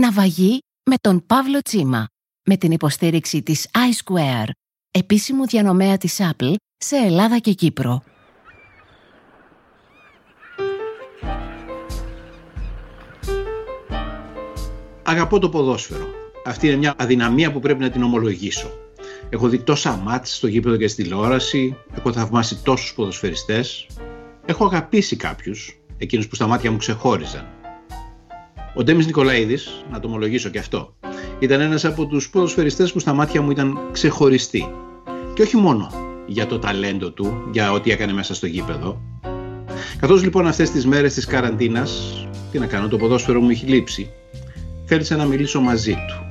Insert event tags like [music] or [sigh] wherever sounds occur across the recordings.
Ναυαγή με τον Παύλο Τσίμα, με την υποστήριξη της iSquare, επίσημου διανομέα της Apple σε Ελλάδα και Κύπρο. Αγαπώ το ποδόσφαιρο. Αυτή είναι μια αδυναμία που πρέπει να την ομολογήσω. Έχω δει τόσα μάτς στο γήπεδο και στη τηλεόραση, έχω θαυμάσει τόσους ποδοσφαιριστές, έχω αγαπήσει κάποιους, εκείνους που στα μάτια μου ξεχώριζαν. Ο Ντέμις Νικολαίδης, να το ομολογήσω και αυτό, ήταν ένας από τους ποδοσφαιριστές που στα μάτια μου ήταν ξεχωριστή. Και όχι μόνο για το ταλέντο του, για ό,τι έκανε μέσα στο γήπεδο. Καθώς λοιπόν αυτές τις μέρες της καραντίνας, τι να κάνω, το ποδόσφαιρο μου έχει λείψει, θέλησα να μιλήσω μαζί του.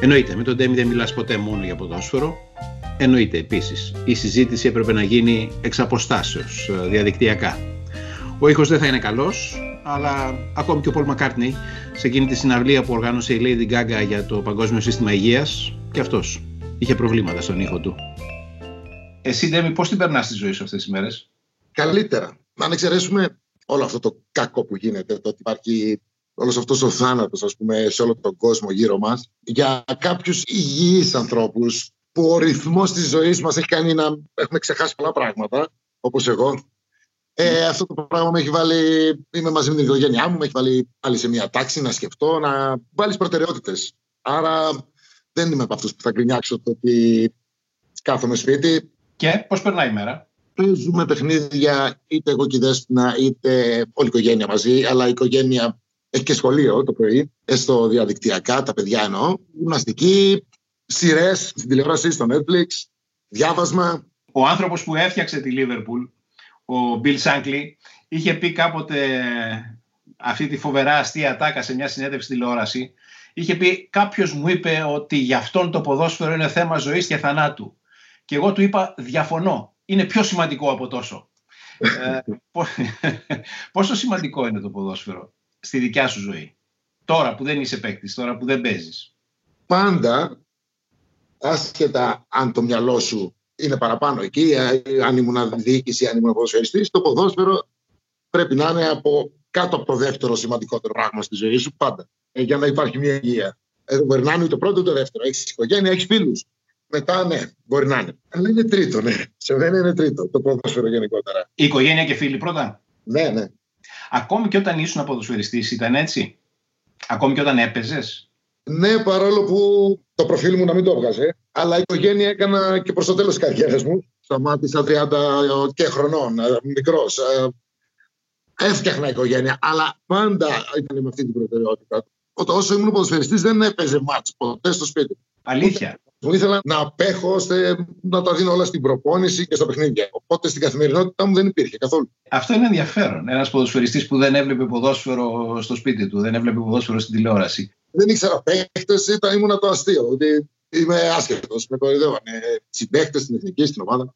Εννοείται, με τον Ντέμι δεν μιλάς ποτέ μόνο για ποδόσφαιρο. Εννοείται επίσης, η συζήτηση έπρεπε να γίνει εξ αποστάσεως, ε, διαδικτυακά. Ο ήχος δεν θα είναι καλός, αλλά ακόμη και ο Πολ Μακάρτνι σε εκείνη τη συναυλία που οργάνωσε η Lady Gaga για το Παγκόσμιο Σύστημα Υγείας και αυτός είχε προβλήματα στον ήχο του. Εσύ, Ντέμι, πώς την περνάς τη ζωή σου αυτές τις μέρες; Καλύτερα. Αν εξαιρέσουμε όλο αυτό το κακό που γίνεται, το ότι υπάρχει όλος αυτός ο θάνατος, ας πούμε, σε όλο τον κόσμο γύρω μας, για κάποιους υγιείς ανθρώπους που ο ρυθμός της ζωής μας έχει κάνει να έχουμε ξεχάσει πολλά πράγματα, όπως εγώ. Ε, αυτό το πράγμα με έχει βάλει. Είμαι μαζί με την οικογένειά μου, με έχει βάλει πάλι σε μια τάξη να σκεφτώ, να βάλεις προτεραιότητες. Άρα δεν είμαι από αυτούς που θα γκρινιάξω το ότι κάθομαι σπίτι. Και πώς περνάει η μέρα; Παίζουμε παιχνίδια είτε εγώ και η Δέσποινα, είτε όλη η οικογένεια μαζί, αλλά η οικογένεια έχει και σχολείο το πρωί, έστω διαδικτυακά, τα παιδιά εννοώ. Γυμναστική, σειρές στην τηλεόραση, στο Netflix, διάβασμα. Ο άνθρωπος που έφτιαξε τη Λίβερπουλ, ο Bill Shankly, είχε πει κάποτε αυτή τη φοβερά αστεία τάκα σε μια συνέντευξη τηλεόραση. Είχε πει κάποιος μου είπε ότι για αυτόν το ποδόσφαιρο είναι θέμα ζωής και θανάτου. Και εγώ του είπα διαφωνώ. Είναι πιο σημαντικό από τόσο. ε, [laughs] πόσο σημαντικό είναι το ποδόσφαιρο στη δικιά σου ζωή. Τώρα που δεν είσαι παίκτης, τώρα που δεν παίζεις; Πάντα, άσχετα αν το μυαλό σου είναι παραπάνω εκεί, ε, αν ήμουν διοίκηση, αν ήμουν ποδοσφαιριστής, το ποδόσφαιρο πρέπει να είναι από κάτω από το δεύτερο σημαντικότερο πράγμα στη ζωή σου πάντα. Ε, για να υπάρχει μια υγεία. Ε, μπορεί να είναι το πρώτο ή το δεύτερο. Έχεις οικογένεια, έχεις φίλους. Μετά, ναι, μπορεί να είναι. Αλλά είναι τρίτο, ναι. Σε μένα είναι τρίτο το ποδόσφαιρο γενικότερα. Η οικογένεια και φίλοι πρώτα; Ναι, ναι. Ακόμη και όταν ήσουν ποδοσφαιριστής ήταν έτσι; Ακόμη και όταν έπαιζες; Ναι, παρόλο που το προφίλ μου να μην το έβγαζε. Αλλά η οικογένεια έκανα και προς το τέλος της καριέρας μου. Σταμάτησα 30 και χρονών, ε, μικρός. Ε, έφτιαχνα οικογένεια, αλλά πάντα ήταν με αυτή την προτεραιότητα. Όσο ήμουν ποδοσφαιριστής δεν έπαιζε μάτς ποτέ στο σπίτι. Αλήθεια. Μου ήθελα να απέχω ώστε να τα δίνω όλα στην προπόνηση και στα παιχνίδια. Οπότε στην καθημερινότητά μου δεν υπήρχε καθόλου. Αυτό είναι ενδιαφέρον. Ένας ποδοσφαιριστής που δεν έβλεπε ποδόσφαιρο στο σπίτι του, δεν έβλεπε ποδόσφαιρο στην τηλεόραση. Δεν ήξερα παίχτε, ήταν ήμουν το αστείο. Ότι είμαι άσχετος, με κορυδεύανε συμπαίχτε στην εθνική, στην ομάδα.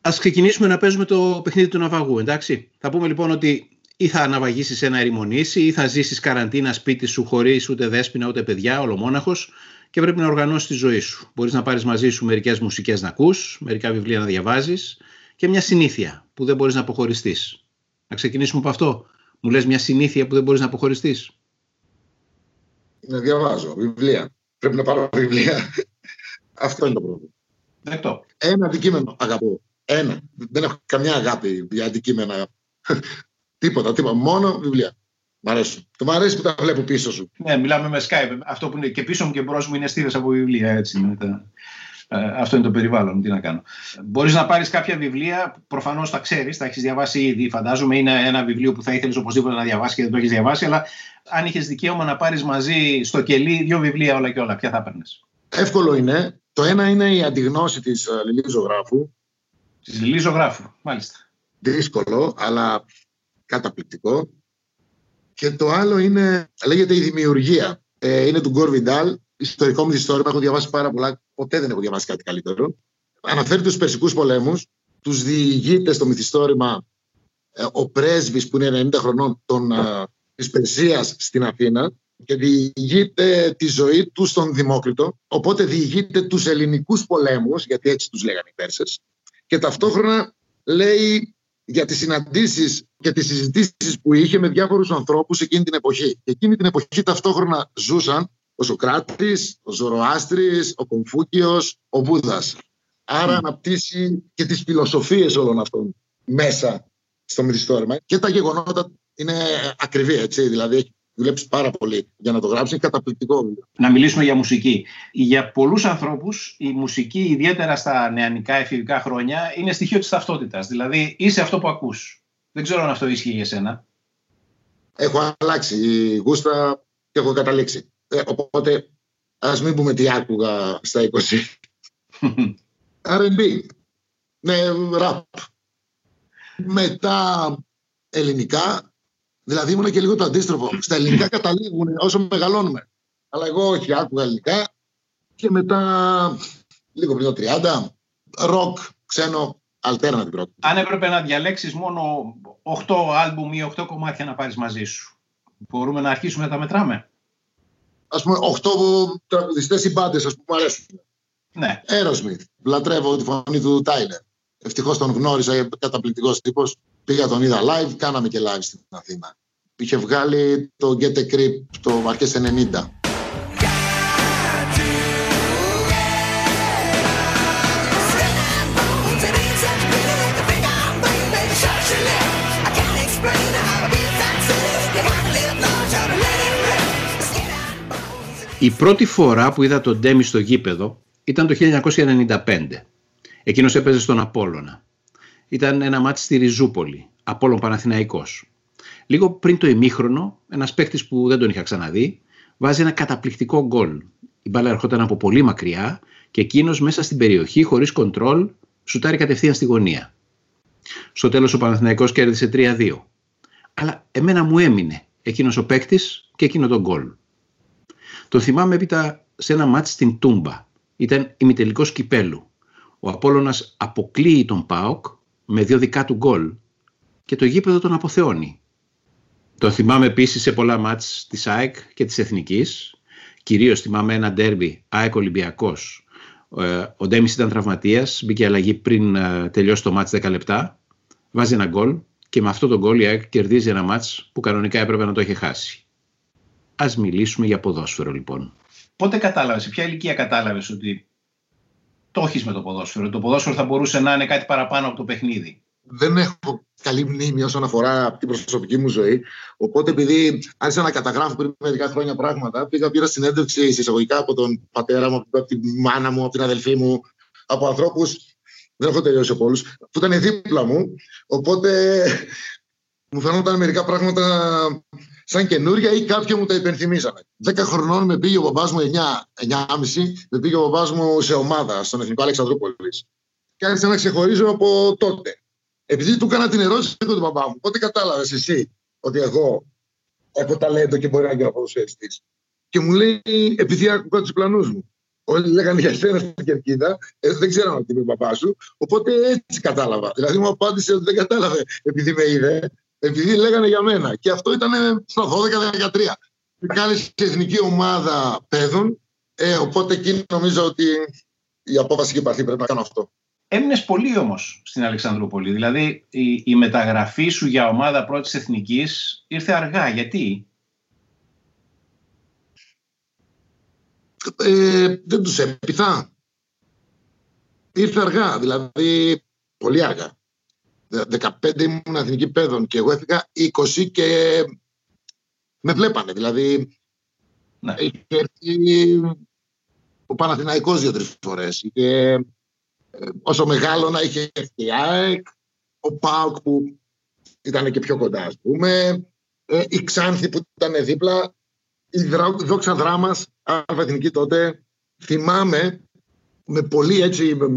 Α ξεκινήσουμε να παίζουμε το παιχνίδι του ναυαγού, εντάξει. Θα πούμε λοιπόν ότι ή θα αναβαγίσει ένα ερημονήσι ή θα ζήσεις καραντίνα σπίτι σου χωρίς ούτε δέσπινα ούτε παιδιά, ολομόναχος και πρέπει να οργανώσεις τη ζωή σου. Μπορείς να πάρεις μαζί σου μερικές μουσικές να ακούς, μερικά βιβλία να διαβάζεις και μια συνήθεια που δεν μπορείς να αποχωριστείς. Να ξεκινήσουμε από αυτό. Μου λες μια συνήθεια που δεν μπορείς να αποχωριστείς. Να διαβάζω βιβλία. Πρέπει να πάρω βιβλία. Αυτό είναι το πρόβλημα. Δεκτό. Ένα αντικείμενο αγαπώ. Ένα. Δεν έχω καμιά αγάπη για αντικείμενα. [laughs] τίποτα, τίποτα. Μόνο βιβλία. Μ' αρέσει. Το μ' αρέσει που τα βλέπω πίσω σου. Ναι, μιλάμε με Skype. Αυτό που είναι και πίσω μου και μπρος μου είναι στήρες από βιβλία. Έτσι, είναι τα... Ε, αυτό είναι το περιβάλλον. Τι να κάνω. Μπορείς να πάρεις κάποια βιβλία, προφανώς τα ξέρεις, τα έχεις διαβάσει ήδη. Φαντάζομαι είναι ένα βιβλίο που θα ήθελες οπωσδήποτε να διαβάσεις και δεν το έχεις διαβάσει. Αλλά αν είχες δικαίωμα να πάρεις μαζί στο κελί δύο βιβλία όλα και όλα, ποια θα παίρνει. Εύκολο είναι. Το ένα είναι η αντιγνώση της ε, Λιλή Ζωγράφου. Της Λιλή Ζωγράφου, μάλιστα. Δύσκολο, αλλά καταπληκτικό. Και το άλλο είναι, λέγεται η δημιουργία. Ε, είναι του Γκορ Βιντάλ. Ιστορικό μυθιστόρημα, έχω διαβάσει πάρα πολλά. Ποτέ δεν έχω διαβάσει κάτι καλύτερο. Αναφέρει τους Περσικούς πολέμους. Τους διηγείται στο μυθιστόρημα ε, ο πρέσβης που είναι 90 χρονών ε, της Περσίας στην Αθήνα και διηγείται τη ζωή του στον Δημόκριτο. Οπότε διηγείται τους ελληνικούς πολέμους, γιατί έτσι τους λέγανε οι Πέρσες. Και ταυτόχρονα λέει για τις συναντήσεις και τις συζητήσεις που είχε με διάφορους ανθρώπους εκείνη την εποχή. Και εκείνη την εποχή ταυτόχρονα ζούσαν ο Σοκράτης, ο Ζωροάστρης, ο Κομφούκιος, ο Βούδας. Άρα mm. αναπτύσσει και τις φιλοσοφίες όλων αυτών μέσα στο μυθιστόρημα. Και τα γεγονότα είναι ακριβή, έτσι. Δηλαδή έχει δουλέψει πάρα πολύ για να το γράψει. Είναι καταπληκτικό βιβλίο. Να μιλήσουμε για μουσική. Για πολλούς ανθρώπους, η μουσική, ιδιαίτερα στα νεανικά εφηβικά χρόνια, είναι στοιχείο της ταυτότητας. Δηλαδή είσαι αυτό που ακούς. Δεν ξέρω αν αυτό ισχύει για σένα. Έχω αλλάξει η γούστα και έχω καταλήξει. Ε, οπότε ας μην πούμε τι άκουγα στα 20. R&B. Ναι, rap. Μετά ελληνικά Δηλαδή ήμουν και λίγο το αντίστροφο. Στα ελληνικά καταλήγουν όσο μεγαλώνουμε. Αλλά εγώ όχι, άκουγα ελληνικά και μετά λίγο πριν το 30, ροκ, ξένο, alternative rock. Αν έπρεπε να διαλέξεις μόνο 8 άλμπουμ ή 8 κομμάτια να πάρεις μαζί σου, μπορούμε να αρχίσουμε να τα μετράμε; Ας πούμε 8 τραγουδιστές ή μπάντες, ας πούμε, αρέσουν. Ναι. Aerosmith. Λατρεύω τη φωνή του Τάιλερ. Ευτυχώς τον γνώρισα, καταπληκτικός τύπος. Πήγα τον είδα live, κάναμε και live στην Αθήνα. Είχε βγάλει το Get a Creep το αρχές 90. Η πρώτη φορά που είδα τον Ντέμι στο γήπεδο ήταν το 1995. Εκείνος έπαιζε στον Απόλλωνα ήταν ένα μάτι στη Ριζούπολη, Απόλλων Παναθηναϊκός. Λίγο πριν το ημίχρονο, ένας παίκτης που δεν τον είχα ξαναδεί, βάζει ένα καταπληκτικό γκολ. Η μπάλα ερχόταν από πολύ μακριά και εκείνος μέσα στην περιοχή, χωρίς κοντρόλ, σουτάρει κατευθείαν στη γωνία. Στο τέλος ο Παναθηναϊκός κέρδισε 3-2. Αλλά εμένα μου έμεινε εκείνος ο παίκτης και εκείνο τον γκολ. Το θυμάμαι έπειτα σε ένα μάτι στην Τούμπα. Ήταν ημιτελικός κυπέλου. Ο Απόλλωνας αποκλείει τον ΠΑΟΚ με δύο δικά του γκολ και το γήπεδο τον αποθεώνει. Το θυμάμαι επίσης σε πολλά μάτς της ΑΕΚ και της Εθνικής. Κυρίως θυμάμαι ένα ντέρμπι ΑΕΚ Ολυμπιακός. Ε, ο Ντέμις ήταν τραυματίας, μπήκε αλλαγή πριν ε, τελειώσει το μάτς 10 λεπτά. Βάζει ένα γκολ και με αυτό το γκολ η ΑΕΚ κερδίζει ένα μάτς που κανονικά έπρεπε να το έχει χάσει. Ας μιλήσουμε για ποδόσφαιρο λοιπόν. Πότε κατάλαβες, ποια ηλικία κατάλαβες ότι το έχεις με το ποδόσφαιρο. Το ποδόσφαιρο θα μπορούσε να είναι κάτι παραπάνω από το παιχνίδι; Δεν έχω καλή μνήμη όσον αφορά την προσωπική μου ζωή. Οπότε, επειδή άρχισα να καταγράφω πριν μερικά χρόνια πράγματα, πήγα πήρα συνέντευξη εισαγωγικά από τον πατέρα μου, από τη μάνα μου, από την αδελφή μου, από ανθρώπους. Δεν έχω τελειώσει από όλους, που ήταν δίπλα μου. Οπότε μου φαίνονταν μερικά πράγματα σαν καινούρια ή κάποιοι μου τα υπενθυμίσανε. Δέκα χρονών με πήγε ο μπαμπάς μου 9, 9,5, με πήγε ο μπαμπάς μου σε ομάδα στον Εθνικό Αλεξανδρούπολης. Και άρχισα να ξεχωρίζω από τότε. Επειδή του έκανα την ερώτηση του μπαμπά μου, πότε κατάλαβες εσύ ότι εγώ έχω ταλέντο και μπορεί να γίνω ποδοσφαιριστής; Και μου λέει, επειδή άκουγα τους πλανούς μου. Όλοι λέγανε για σένα στην κερκίδα, ε, δεν ξέραν ότι είμαι ο μπαμπάς σου. Οπότε έτσι κατάλαβα. Δηλαδή μου απάντησε ότι δεν κατάλαβε επειδή με είδε επειδή λέγανε για μένα. Και αυτό ήταν στα 12-13. Κάλεσε σε εθνική ομάδα παιδών, ε, οπότε εκεί νομίζω ότι η απόφαση και η πρέπει να κάνω αυτό. Έμεινες πολύ όμως στην Αλεξανδρούπολη. Δηλαδή η, η μεταγραφή σου για ομάδα πρώτης εθνικής ήρθε αργά. Γιατί; Ε, δεν τους έπειθα. Ήρθε αργά, δηλαδή πολύ αργά. 15 ήμουν εθνική παιδών και εγώ έφυγα 20 και με βλέπανε. Δηλαδή, ναι. είχε έρθει ο Παναθηναϊκός δύο-τρεις φορές. Ε, όσο μεγάλο να είχε έρθει η ΑΕΚ, ο ΠΑΟΚ που ήταν και πιο κοντά, ας πούμε, ε, η Ξάνθη που ήταν δίπλα, η δόξα δράμας, εθνική τότε, θυμάμαι με πολύ έτσι, με,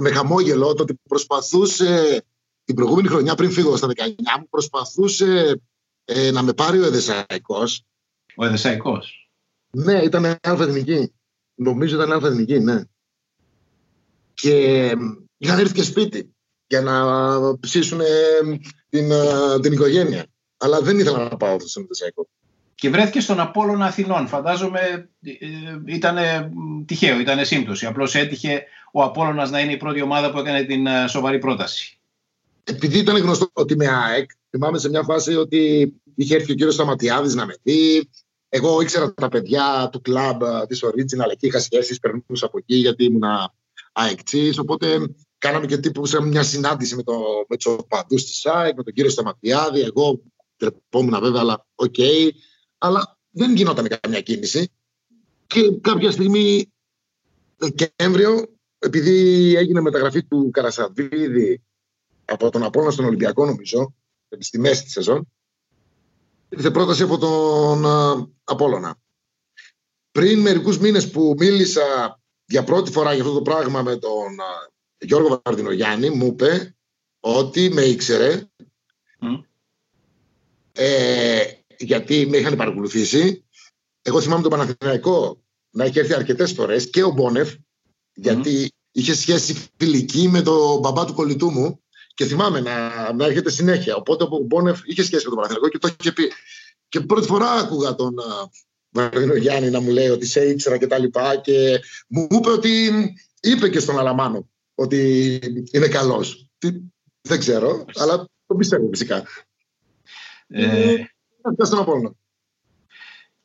με χαμόγελο, το ότι προσπαθούσε την προηγούμενη χρονιά πριν φύγω στα 19 μου προσπαθούσε ε, να με πάρει ο Εδεσαϊκός. Ο Εδεσαϊκός. Ναι, ήταν αλφα-εθνική. Νομίζω ήταν αλφα-εθνική, ναι. Και είχαν έρθει και σπίτι για να ψήσουν την, την οικογένεια. Αλλά δεν ήθελα να πάω στον Εδεσαϊκό. Και βρέθηκε στον Απόλλωνα Αθηνών. Φαντάζομαι ε, ήταν τυχαίο, ήταν σύμπτωση. Απλώς έτυχε ο Απόλλωνας να είναι η πρώτη ομάδα που έκανε την σοβαρή πρόταση. Επειδή ήταν γνωστό ότι με ΑΕΚ, θυμάμαι σε μια φάση ότι είχε έρθει ο κύριος Σταματιάδης να με δει. Εγώ ήξερα τα παιδιά του κλαμπ της Original, εκεί είχα σχέσεις, περνούσα από εκεί γιατί ήμουν αεκτζή. Οπότε κάναμε και τύπου σε μια συνάντηση με, το, με τους οπαδούς της ΑΕΚ, με τον κύριο Σταματιάδη. Εγώ ντρεπόμουν βέβαια, αλλά ok. Okay. Αλλά δεν γινόταν καμιά κίνηση. Και κάποια στιγμή, Δεκέμβριο, επειδή έγινε μεταγραφή του Καρασαβίδη από τον Απόλλωνα στον Ολυμπιακό, νομίζω, στη μέση της σεζόν, ήρθε πρόταση από τον Απόλλωνα. Πριν μερικούς μήνες που μίλησα για πρώτη φορά για αυτό το πράγμα με τον Γιώργο Βαρδινογιάννη, μου είπε ότι με ήξερε ε, γιατί με είχαν παρακολουθήσει. Εγώ θυμάμαι τον Παναθηναϊκό να έχει έρθει αρκετές φορές και ο Μπόνεφ, γιατί είχε σχέση φιλική με τον μπαμπά του κολλητού μου και θυμάμαι να, να έρχεται συνέχεια. Οπότε ο Μπόνεφ είχε σχέση με τον Παναθηναϊκό και το είχε πει. Και πρώτη φορά άκουγα τον Βαρδινό Γιάννη να μου λέει ότι σε ήξερα και τα λοιπά και μου είπε ότι είπε και στον Αλαμάνο ότι είναι καλός. Δεν ξέρω, αλλά το πιστεύω φυσικά. Ε, ε στον Απόλλωνα.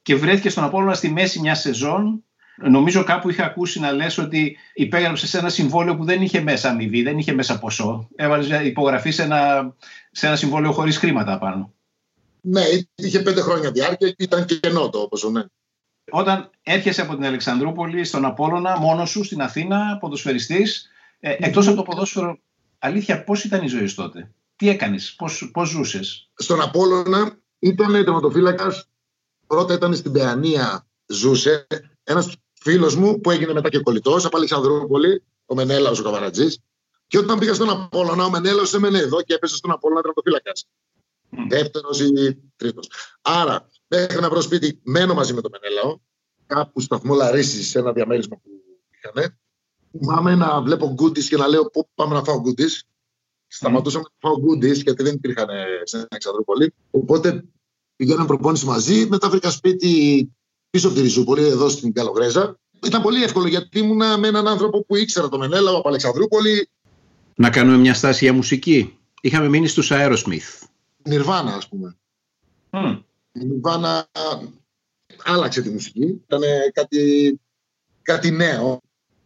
Και βρέθηκε στον Απόλλωνα στη μέση μιας σεζόν Νομίζω κάπου είχα ακούσει να λες ότι υπέγραψες σε ένα συμβόλαιο που δεν είχε μέσα αμοιβή, δεν είχε μέσα ποσό. Έβαλες υπογραφή σε ένα, σε ένα συμβόλαιο χωρίς χρήματα πάνω. Ναι, είχε πέντε χρόνια διάρκεια και ήταν κενό το ποσό, ναι. Όταν έρχεσαι από την Αλεξανδρούπολη στον Απόλλωνα, μόνος σου στην Αθήνα, ποδοσφαιριστής, ε, εκτός από το ποδόσφαιρο, αλήθεια, πώς ήταν η ζωή σου τότε; Τι έκανες, πώς, πώς ζούσες; Στον Απόλλωνα ήταν τερματοφύλακας, πρώτα ήταν στην Παιανία, ζούσε. Ένας φίλος μου που έγινε μετά και κολλητός από Αλεξανδρούπολη, ο Μενέλαος ο Καβαρατζής. Και όταν πήγα στον Απόλαιο, ο Μενέλαος έμενε εδώ και έπεσε στον Απόλαιο τερματοφύλακας. Mm. Δεύτερος ή τρίτος. Άρα, μέχρι να βρω σπίτι, μένω μαζί με τον Μενέλαο, κάπου σταθμό Λαρίσης, σε ένα διαμέρισμα που είχαν. Θυμάμαι να βλέπω γκούντις και να λέω πού πάμε να φάω γκούντις; Σταματούσαμε να φάω γκούντις γιατί δεν υπήρχαν στην Αλεξανδρούπολη. Οπότε πηγαίναμε προπόνηση μαζί. Μετά βρήκα σπίτι πίσω από τη Ριζούπολη, εδώ στην Καλογρέζα. Ήταν πολύ εύκολο γιατί ήμουν με έναν άνθρωπο που ήξερα τον Μενέλα από Αλεξανδρούπολη. Να κάνουμε μια στάση για μουσική. Είχαμε μείνει στους Aerosmith. Νιρβάνα, ας πούμε. Mm. Η Νιρβάνα άλλαξε τη μουσική. Ήταν κάτι, κάτι νέο.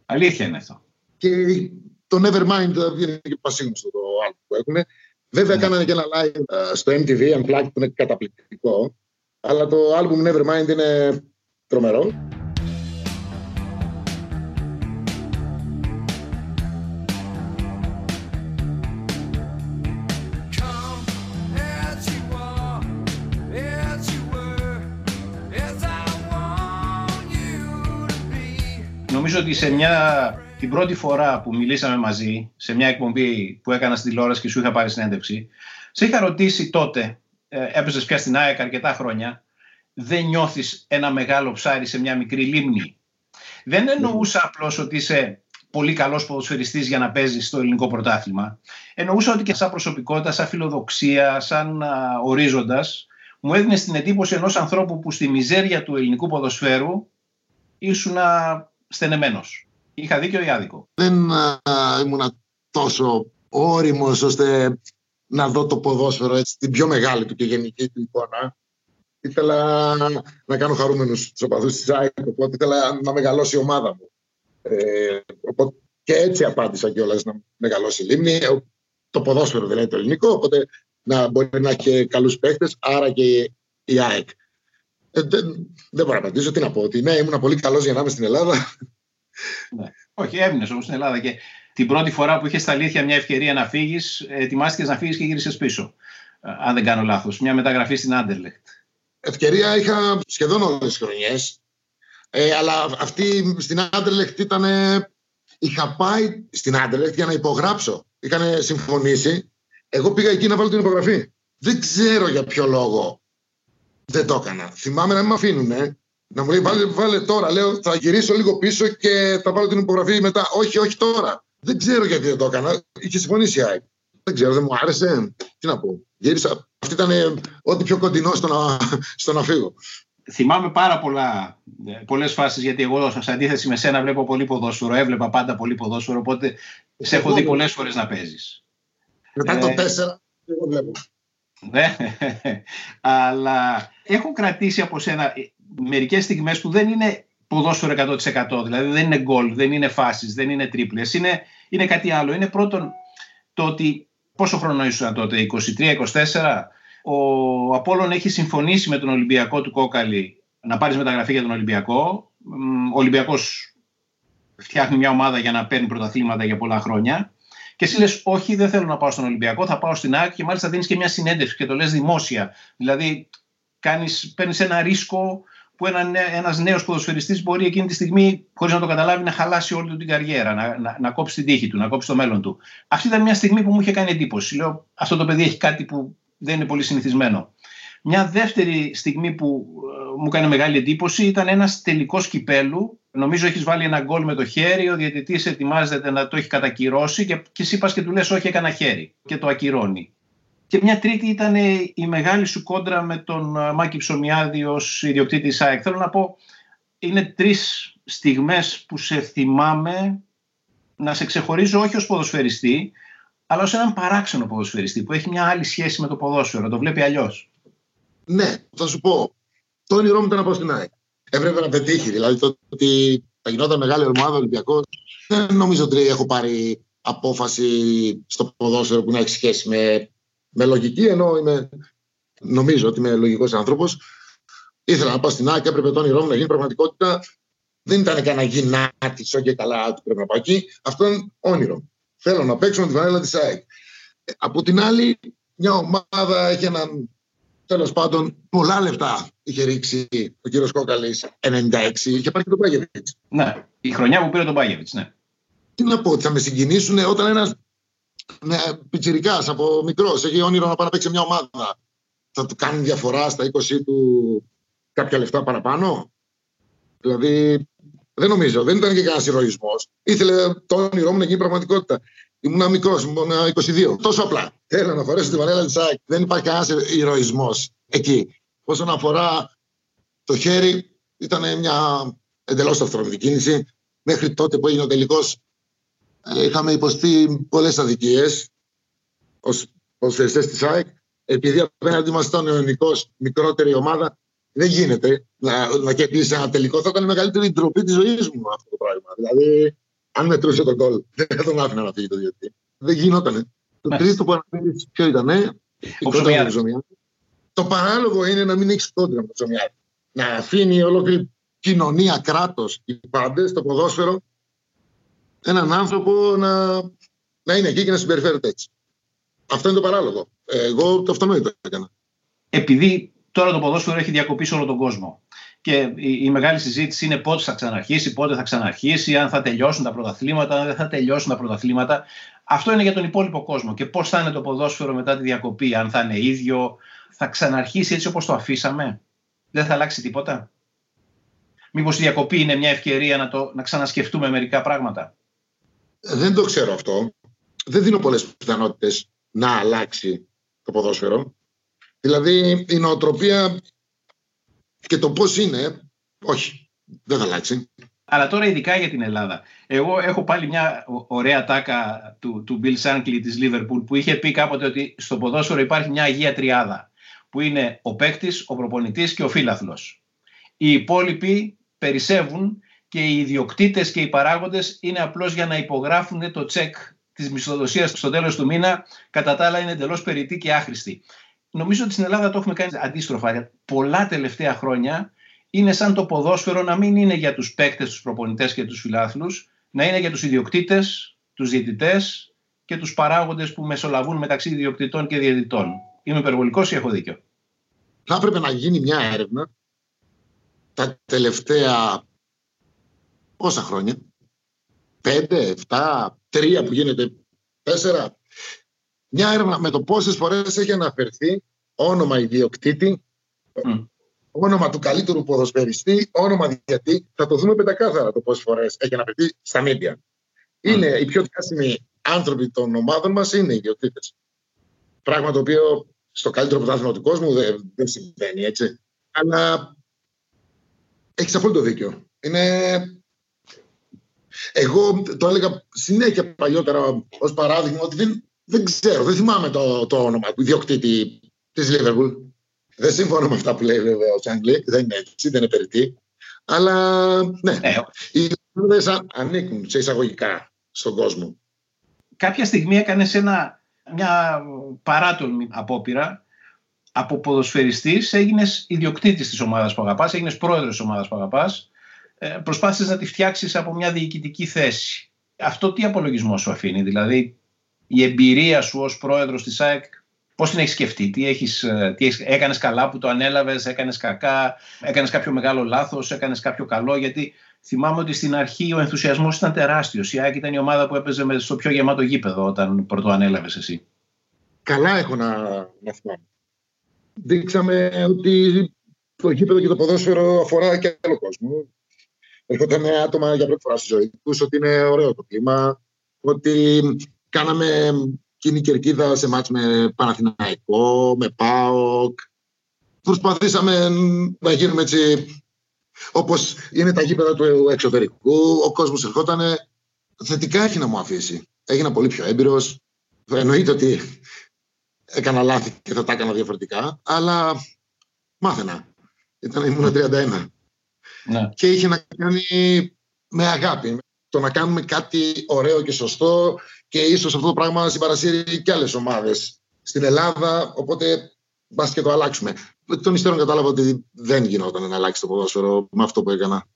Αλήθεια είναι αυτό. Και το Nevermind είναι και πασίγνωστο το άλλο που έχουν. Βέβαια, mm. κάνανε και ένα live ε, στο MTV, Unplugged, που είναι καταπληκτικό. Αλλά το album Nevermind είναι τρομερό. Νομίζω ότι σε μια, την πρώτη φορά που μιλήσαμε μαζί, σε μια εκπομπή που έκανα στην τηλεόραση και σου είχα πάρει συνέντευξη, σε είχα ρωτήσει τότε ε, έπαιζες πια στην ΑΕΚ αρκετά χρόνια, δεν νιώθεις ένα μεγάλο ψάρι σε μια μικρή λίμνη. Δεν εννοούσα απλώς ότι είσαι πολύ καλός ποδοσφαιριστής για να παίζεις στο ελληνικό πρωτάθλημα. Εννοούσα ότι και σαν προσωπικότητα, σαν φιλοδοξία, σαν ορίζοντας, μου έδινε την εντύπωση ενός ανθρώπου που στη μιζέρια του ελληνικού ποδοσφαίρου ήσουν στενεμένος. Είχα δίκιο ή άδικο; Δεν ήμουν τόσο όριμος ώστε να δω το ποδόσφαιρο έτσι, την πιο μεγάλη του και γενική του εικόνα. Ήθελα να κάνω χαρούμενους τους οπαδούς της ΑΕΚ, οπότε ήθελα να μεγαλώσει η ομάδα μου. Ε, οπότε, και έτσι απάντησα κιόλας να μεγαλώσει η Λίμνη. Ε, το ποδόσφαιρο δεν είναι το ελληνικό, οπότε να μπορεί να έχει καλούς παίχτες, άρα και η ΑΕΚ. Ε, δεν, δεν μπορώ να απαντήσω. Τι να πω, ότι ναι, ήμουν πολύ καλός για να είμαι στην Ελλάδα. Ναι. Όχι, έμεινες όμως στην Ελλάδα και την πρώτη φορά που είχες στα αλήθεια μια ευκαιρία να φύγεις, ετοιμάστηκες να φύγεις και γύρισες πίσω. Ε, αν δεν κάνω λάθος. Μια μεταγραφή στην Άντερλεχτ. Ευκαιρία είχα σχεδόν όλες τις χρονιές. Ε, αλλά αυτή στην Άντερλεχτ ήταν. Είχα πάει στην Άντερλεχτ για να υπογράψω. Είχαν συμφωνήσει. Εγώ πήγα εκεί να βάλω την υπογραφή. Δεν ξέρω για ποιο λόγο δεν το έκανα. Θυμάμαι να μην με αφήνουν. Να μου λέει βάλε, βάλε τώρα. Λέω θα γυρίσω λίγο πίσω και θα βάλω την υπογραφή μετά. Όχι, όχι τώρα. Δεν ξέρω γιατί δεν το έκανα. Είχε συμφωνήσει η ΑΕΚ. Δεν ξέρω, δεν μου άρεσε. Τι να πω. Γύρισα. Αυτή ήταν ό,τι πιο κοντινό στο να, στο να φύγω. Θυμάμαι πάρα πολλά, πολλές φάσεις γιατί εγώ σε αντίθεση με σένα βλέπω πολύ ποδόσφαιρο, έβλεπα πάντα πολύ ποδόσφαιρο οπότε σε έχω δει πολλές φορές να παίζεις. Μετά το 4, εγώ βλέπω. Ναι, αλλά έχω κρατήσει από σένα μερικές στιγμές που δεν είναι ποδόσφαιρο 100%. Δηλαδή δεν είναι γκολ, δεν είναι φάσεις, δεν είναι τρίπλες. Είναι, είναι κάτι άλλο. Είναι πρώτον το ότι πόσο χρόνο ήσουν τότε, 23-24. Ο Απόλλων έχει συμφωνήσει με τον Ολυμπιακό του Κόκαλη να πάρεις μεταγραφή για τον Ολυμπιακό. Ο Ολυμπιακός φτιάχνει μια ομάδα για να παίρνει πρωταθλήματα για πολλά χρόνια. Και εσύ λες, Όχι, δεν θέλω να πάω στον Ολυμπιακό, θα πάω στην ΑΕΚ και μάλιστα δίνεις και μια συνέντευξη και το λες δημόσια. Δηλαδή, παίρνεις ένα ρίσκο που ένα ένας νέος ποδοσφαιριστής μπορεί εκείνη τη στιγμή, χωρίς να το καταλάβει, να χαλάσει όλη του την καριέρα, να, να, να κόψει την τύχη του, να κόψει το μέλλον του. Αυτή ήταν μια στιγμή που μου είχε κάνει εντύπωση. Λέω, αυτό το παιδί έχει κάτι που δεν είναι πολύ συνηθισμένο. Μια δεύτερη στιγμή που ε, μου έκανε μεγάλη εντύπωση ήταν ένας τελικός κυπέλου. Νομίζω έχεις βάλει ένα γκολ με το χέρι, ο διαιτητής ετοιμάζεται να το έχει κατακυρώσει και, και εσύ πας και του λες: Όχι, έκανα χέρι. Και το ακυρώνει. Και μια τρίτη ήταν η μεγάλη σου κόντρα με τον ε, Μάκη Ψωμιάδη ως ιδιοκτήτη ΑΕΚ. Θέλω να πω, είναι τρεις στιγμές που σε θυμάμαι να σε ξεχωρίζω όχι ως ποδοσφαιριστή, αλλά ως έναν παράξενο ποδοσφαιριστή που έχει μια άλλη σχέση με το ποδόσφαιρο, το βλέπει αλλιώς. Ναι, θα σου πω. Το όνειρό μου ήταν να πάω στην ΑΕΚ. Έπρεπε να πετύχει. Δηλαδή το ότι θα γινόταν μεγάλη ομάδα Ολυμπιακός. Δεν νομίζω ότι έχω πάρει απόφαση στο ποδόσφαιρο που να έχει σχέση με με λογική, ενώ είμαι, νομίζω ότι είμαι λογικός άνθρωπος. Ήθελα να πάω στην ΑΕΚ, έπρεπε το όνειρό μου να γίνει πραγματικότητα. Δεν ήταν κανένα γυνάτη, όχι καλά, ότι πρέπει να πάω εκεί. Αυτό είναι όνειρο. Θέλω να παίξω με τη βανέλα της ΑΕΚ. Από την άλλη, μια ομάδα έχει έναν. Τέλος πάντων, πολλά λεφτά είχε ρίξει ο κύριος Κόκαλης 96. Είχε πάρει και τον Πάγεβιτ. Ναι, η χρονιά που πήρε τον Πάγεβιτ, ναι. Τι να πω, θα με συγκινήσουν όταν ένας ναι, πιτσιρικάς από μικρός, έχει όνειρο να πάει να παίξει μια ομάδα. Θα του κάνει διαφορά στα 20 του κάποια λεφτά παραπάνω; Δηλαδή, δεν νομίζω, δεν ήταν και κανένας ηρωισμός. Ήθελε το όνειρό μου να γίνει πραγματικότητα. Ήμουν μικρός, ήμουν 22. Τόσο απλά. Θέλω να φορέσω τη βανέλα τη ΑΕΚ. Δεν υπάρχει κανένας ηρωισμός εκεί. Όσον αφορά το χέρι, ήταν μια εντελώς αυτονομική κίνηση. Μέχρι τότε που έγινε ο τελικός, είχαμε υποστεί πολλές αδικίες ως ποδοσφαιριστέ της ΑΕΚ. Επειδή απέναντι μας ήταν ο ελληνικό μικρότερη ομάδα, δεν γίνεται να, να κερδίσεις ένα τελικό. Θα ήταν η μεγαλύτερη ντροπή της ζωής μου αυτό το πράγμα. Δηλαδή, αν μετρούσε τον κόλ, [laughs] δεν θα τον άφηνα να φύγει το διαιτητή. Δεν γινόταν. Το τρίτο που αναφέρει ποιο ήταν, η κόντρα με Το παράλογο είναι να μην έχεις κόντρα με το Ζωμιάδη. Να αφήνει ολόκληρη κοινωνία, κράτος, οι πάντες, το ποδόσφαιρο έναν άνθρωπο να, να είναι εκεί και να συμπεριφέρεται έτσι. Αυτό είναι το παράλογο. Εγώ το αυτονόητο έκανα. Επειδή τώρα το ποδόσφαιρο έχει διακοπεί σε όλο τον κόσμο και η, η, μεγάλη συζήτηση είναι πότε θα ξαναρχίσει, πότε θα ξαναρχίσει, αν θα τελειώσουν τα πρωταθλήματα, αν δεν θα τελειώσουν τα πρωταθλήματα. Αυτό είναι για τον υπόλοιπο κόσμο. Και πώς θα είναι το ποδόσφαιρο μετά τη διακοπή, αν θα είναι ίδιο, θα ξαναρχίσει έτσι όπως το αφήσαμε; Δεν θα αλλάξει τίποτα; Μήπως η διακοπή είναι μια ευκαιρία να, το, να ξανασκεφτούμε μερικά πράγματα; Δεν το ξέρω αυτό. Δεν δίνω πολλές πιθανότητες να αλλάξει το ποδόσφαιρο. Δηλαδή η νοοτροπία και το πώς είναι, όχι, δεν θα αλλάξει. Αλλά τώρα ειδικά για την Ελλάδα. Εγώ έχω πάλι μια ωραία τάκα του, του Bill Shankly της Liverpool που είχε πει κάποτε ότι στο ποδόσφαιρο υπάρχει μια αγία τριάδα που είναι ο παίκτης, ο προπονητής και ο φίλαθλος. Οι υπόλοιποι περισσεύουν και οι ιδιοκτήτες και οι παράγοντες είναι απλώς για να υπογράφουν το τσεκ της μισθοδοσίας στο τέλος του μήνα. Κατά τα άλλα, είναι εντελώς περιττή και άχρηστη. Νομίζω ότι στην Ελλάδα το έχουμε κάνει αντίστροφα. Πολλά τελευταία χρόνια είναι σαν το ποδόσφαιρο να μην είναι για τους παίκτες, τους προπονητές και τους φιλάθλους, να είναι για τους ιδιοκτήτες, τους διαιτητές και τους παράγοντες που μεσολαβούν μεταξύ ιδιοκτητών και διαιτητών. Είμαι υπερβολικός ή έχω δίκιο; Θα έπρεπε να γίνει μια έρευνα τα τελευταία Πόσα χρόνια; Πέντε, εφτά, τρία που γίνεται, τέσσερα. Μια έρευνα με το πόσες φορές έχει αναφερθεί όνομα ιδιοκτήτη, όνομα του καλύτερου ποδοσφαιριστή, όνομα γιατί θα το δούμε πεντακάθαρα το πόσες φορές έχει αναφερθεί στα μίδια. Είναι οι πιο διάσημοι άνθρωποι των ομάδων μας είναι οι ιδιοκτήτες. Πράγμα το οποίο στο καλύτερο πρωτάθλημα του κόσμου δεν, δεν συμβαίνει έτσι. Αλλά έχεις απόλυτο δίκιο. Είναι εγώ το έλεγα συνέχεια παλιότερα ως παράδειγμα ότι δεν, δεν ξέρω, δεν θυμάμαι το, το όνομα του ιδιοκτήτη της Λίβερπουλ. Δεν συμφωνώ με αυτά που λέει βέβαια ο Τσάγκλι, δεν είναι έτσι, δεν είναι περιττή. Αλλά ναι, ε, οι Ιρλανδέ ανήκουν σε εισαγωγικά στον κόσμο. Κάποια στιγμή έκανε ένα, μια παράτολμη απόπειρα από ποδοσφαιριστής έγινες ιδιοκτήτης της ομάδας που αγαπάς, έγινες πρόεδρος της ομάδας που αγαπάς, ε, προσπάθησες να τη φτιάξεις από μια διοικητική θέση. Αυτό τι απολογισμό σου αφήνει, δηλαδή η εμπειρία σου ως πρόεδρος της ΑΕΚ Πώς την έχεις σκεφτεί, τι, έχεις, ε, τι έχεις, έκανες καλά που το ανέλαβες, έκανες κακά, έκανες κάποιο μεγάλο λάθος, έκανες κάποιο καλό, γιατί θυμάμαι ότι στην αρχή ο ενθουσιασμός ήταν τεράστιος. Η ΑΕΚ ήταν η ομάδα που έπαιζε στο πιο γεμάτο γήπεδο όταν πρώτο ανέλαβες εσύ. Καλά έχω να, να θυμάμαι. Δείξαμε ότι το γήπεδο και το ποδόσφαιρο αφορά και άλλο κόσμο. Έρχονταν άτομα για πρώτη φορά στη ζωή τους, ότι είναι ωραίο το κλίμα, ότι κάναμε κοινή κερκίδα σε μάτς με Παναθηναϊκό, με ΠΑΟΚ. Προσπαθήσαμε να γίνουμε έτσι όπως είναι τα γήπεδα του εξωτερικού. Ο κόσμος ερχόταν θετικά έχει να μου αφήσει. Έγινα πολύ πιο έμπειρος. Εννοείται ότι έκανα λάθη και θα τα έκανα διαφορετικά, αλλά μάθαινα. Ήταν, ήμουν 31. Ναι. Και είχε να κάνει με αγάπη. Το να κάνουμε κάτι ωραίο και σωστό και ίσως αυτό το πράγμα συμπαρασύρει και άλλες ομάδες στην Ελλάδα, οπότε μπας και το αλλάξουμε. Τον υστέρων κατάλαβα ότι δεν γινόταν να αλλάξει το ποδόσφαιρο με αυτό που έκανα.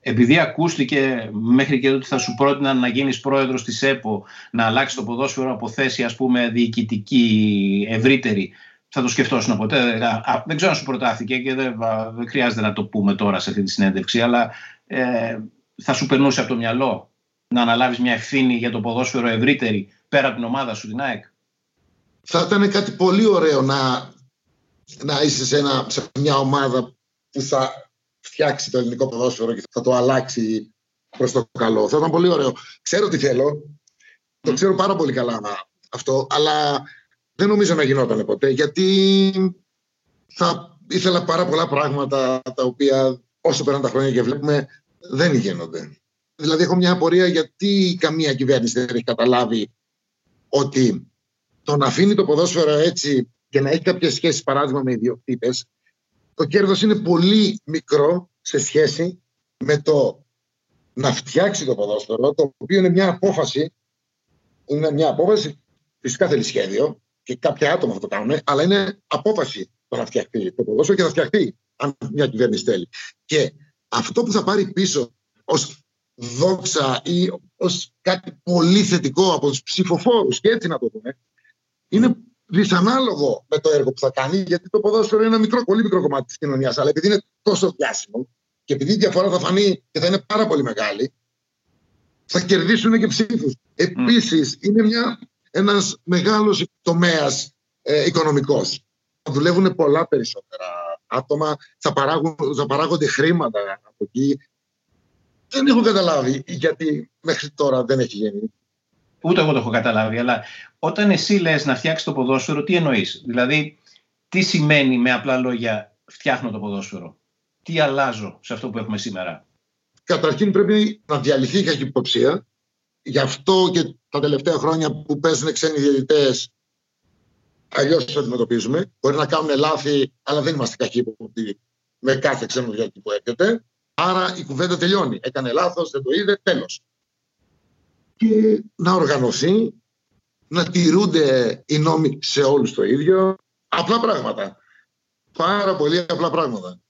Επειδή ακούστηκε μέχρι και ότι θα σου πρότειναν να γίνεις πρόεδρος της ΕΠΟ, να αλλάξεις το ποδόσφαιρο από θέση ας πούμε διοικητική ευρύτερη, θα το σκεφτόσουν ποτέ. Δεν ξέρω αν σου προτάθηκε και δεν, δεν χρειάζεται να το πούμε τώρα σε αυτή τη συνέντευξη, αλλά ε, θα σου περνούσε από το μυαλό να αναλάβεις μια ευθύνη για το ποδόσφαιρο ευρύτερη πέρα από την ομάδα σου, την ΑΕΚ; Θα ήταν κάτι πολύ ωραίο να, να είσαι σε, ένα, σε μια ομάδα που θα φτιάξει το ελληνικό ποδόσφαιρο και θα το αλλάξει προς το καλό. Θα ήταν πολύ ωραίο. Ξέρω τι θέλω. Το ξέρω πάρα πολύ καλά αυτό, αλλά δεν νομίζω να γινόταν ποτέ, γιατί θα ήθελα πάρα πολλά πράγματα τα οποία όσο περνάνε τα χρόνια και βλέπουμε δεν γίνονται. Δηλαδή έχω μια απορία γιατί καμία κυβέρνηση δεν έχει καταλάβει ότι το να αφήνει το ποδόσφαιρο έτσι και να έχει κάποιες σχέσεις παράδειγμα με ιδιοκτήτες το κέρδος είναι πολύ μικρό σε σχέση με το να φτιάξει το ποδόσφαιρο το οποίο είναι μια απόφαση είναι μια απόφαση φυσικά θέλει σχέδιο και κάποια άτομα θα το κάνουν αλλά είναι απόφαση το να φτιαχτεί το ποδόσφαιρο και θα φτιαχτεί αν μια κυβέρνηση θέλει και αυτό που θα πάρει πίσω ως δόξα ή ως κάτι πολύ θετικό από τους ψηφοφόρους και έτσι να το δούμε είναι δυσανάλογο με το έργο που θα κάνει γιατί το ποδόσφαιρο είναι ένα μικρό, πολύ μικρό κομμάτι της κοινωνίας αλλά επειδή είναι τόσο διάσημο και επειδή η διαφορά θα φανεί και θα είναι πάρα πολύ μεγάλη θα κερδίσουν και ψήφους. Mm. Επίσης είναι μια, ένας μεγάλος τομέας ε, οικονομικός. Δουλεύουν πολλά περισσότερα άτομα, θα, παράγουν, θα παράγονται χρήματα από εκεί δεν έχω καταλάβει γιατί μέχρι τώρα δεν έχει γίνει. Ούτε εγώ το έχω καταλάβει, αλλά όταν εσύ λες να φτιάξεις το ποδόσφαιρο, τι εννοείς; Δηλαδή, τι σημαίνει με απλά λόγια φτιάχνω το ποδόσφαιρο; Τι αλλάζω σε αυτό που έχουμε σήμερα; Καταρχήν πρέπει να διαλυθεί η καχυποψία. Γι' αυτό και τα τελευταία χρόνια που παίζουν ξένοι διαιτητές, αλλιώς τους αντιμετωπίζουμε. Μπορεί να κάνουν λάθη, αλλά δεν είμαστε καχύποπτοι με κάθε ξένο διαιτητή που έρχεται. Άρα η κουβέντα τελειώνει. Έκανε λάθος, δεν το είδε, τέλος. Και να οργανωθεί, να τηρούνται οι νόμοι σε όλους το ίδιο. Απλά πράγματα. Πάρα πολύ απλά πράγματα.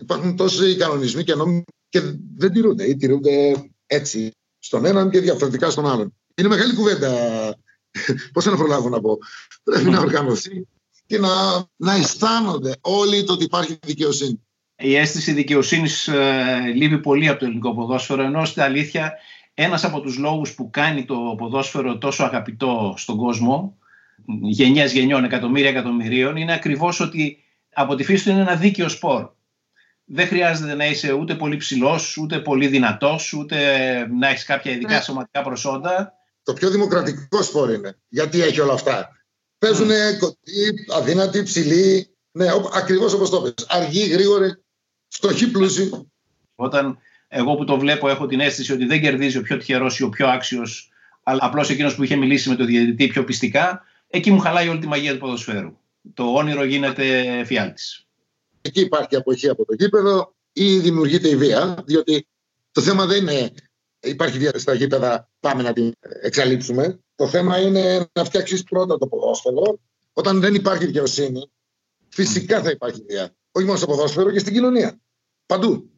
Υπάρχουν τόσοι κανονισμοί και νόμοι και δεν τηρούνται ή τηρούνται έτσι στον έναν και διαφορετικά στον άλλον. Είναι μεγάλη κουβέντα. Πώς να προλάβω να πω. Πρέπει να οργανωθεί και να, να αισθάνονται όλοι το ότι υπάρχει δικαιοσύνη η αίσθηση δικαιοσύνης ε, λείπει πολύ από το ελληνικό ποδόσφαιρο, ενώ στην αλήθεια ένας από τους λόγους που κάνει το ποδόσφαιρο τόσο αγαπητό στον κόσμο, γενιές γενιών, εκατομμύρια εκατομμυρίων, είναι ακριβώς ότι από τη φύση του είναι ένα δίκαιο σπορ. Δεν χρειάζεται να είσαι ούτε πολύ ψηλός, ούτε πολύ δυνατός, ούτε να έχεις κάποια ειδικά ναι. σωματικά προσόντα. Το πιο δημοκρατικό σπορ είναι. Γιατί έχει όλα αυτά. Παίζουν mm. κοντοί, αδύνατοι, ψηλοί. Ναι, ακριβώς όπως το πες. Αργοί, γρήγοροι. Φτωχή πλούσιοι. Όταν εγώ που το βλέπω έχω την αίσθηση ότι δεν κερδίζει ο πιο τυχερός ή ο πιο άξιος αλλά απλώς εκείνος που είχε μιλήσει με τον διαιτητή πιο πιστικά, εκεί μου χαλάει όλη τη μαγεία του ποδοσφαίρου. Το όνειρο γίνεται φιάλτης. Εκεί υπάρχει αποχή από το γήπεδο ή δημιουργείται η βία, διότι το θέμα δεν είναι υπάρχει βία στα γήπεδα, πάμε να την εξαλείψουμε. Το θέμα είναι να φτιάξεις πρώτα το ποδόσφαιρο. Όταν δεν υπάρχει δικαιοσύνη, φυσικά θα υπάρχει βία. Όχι μόνο στο ποδόσφαιρο και στην κοινωνία. Παντού.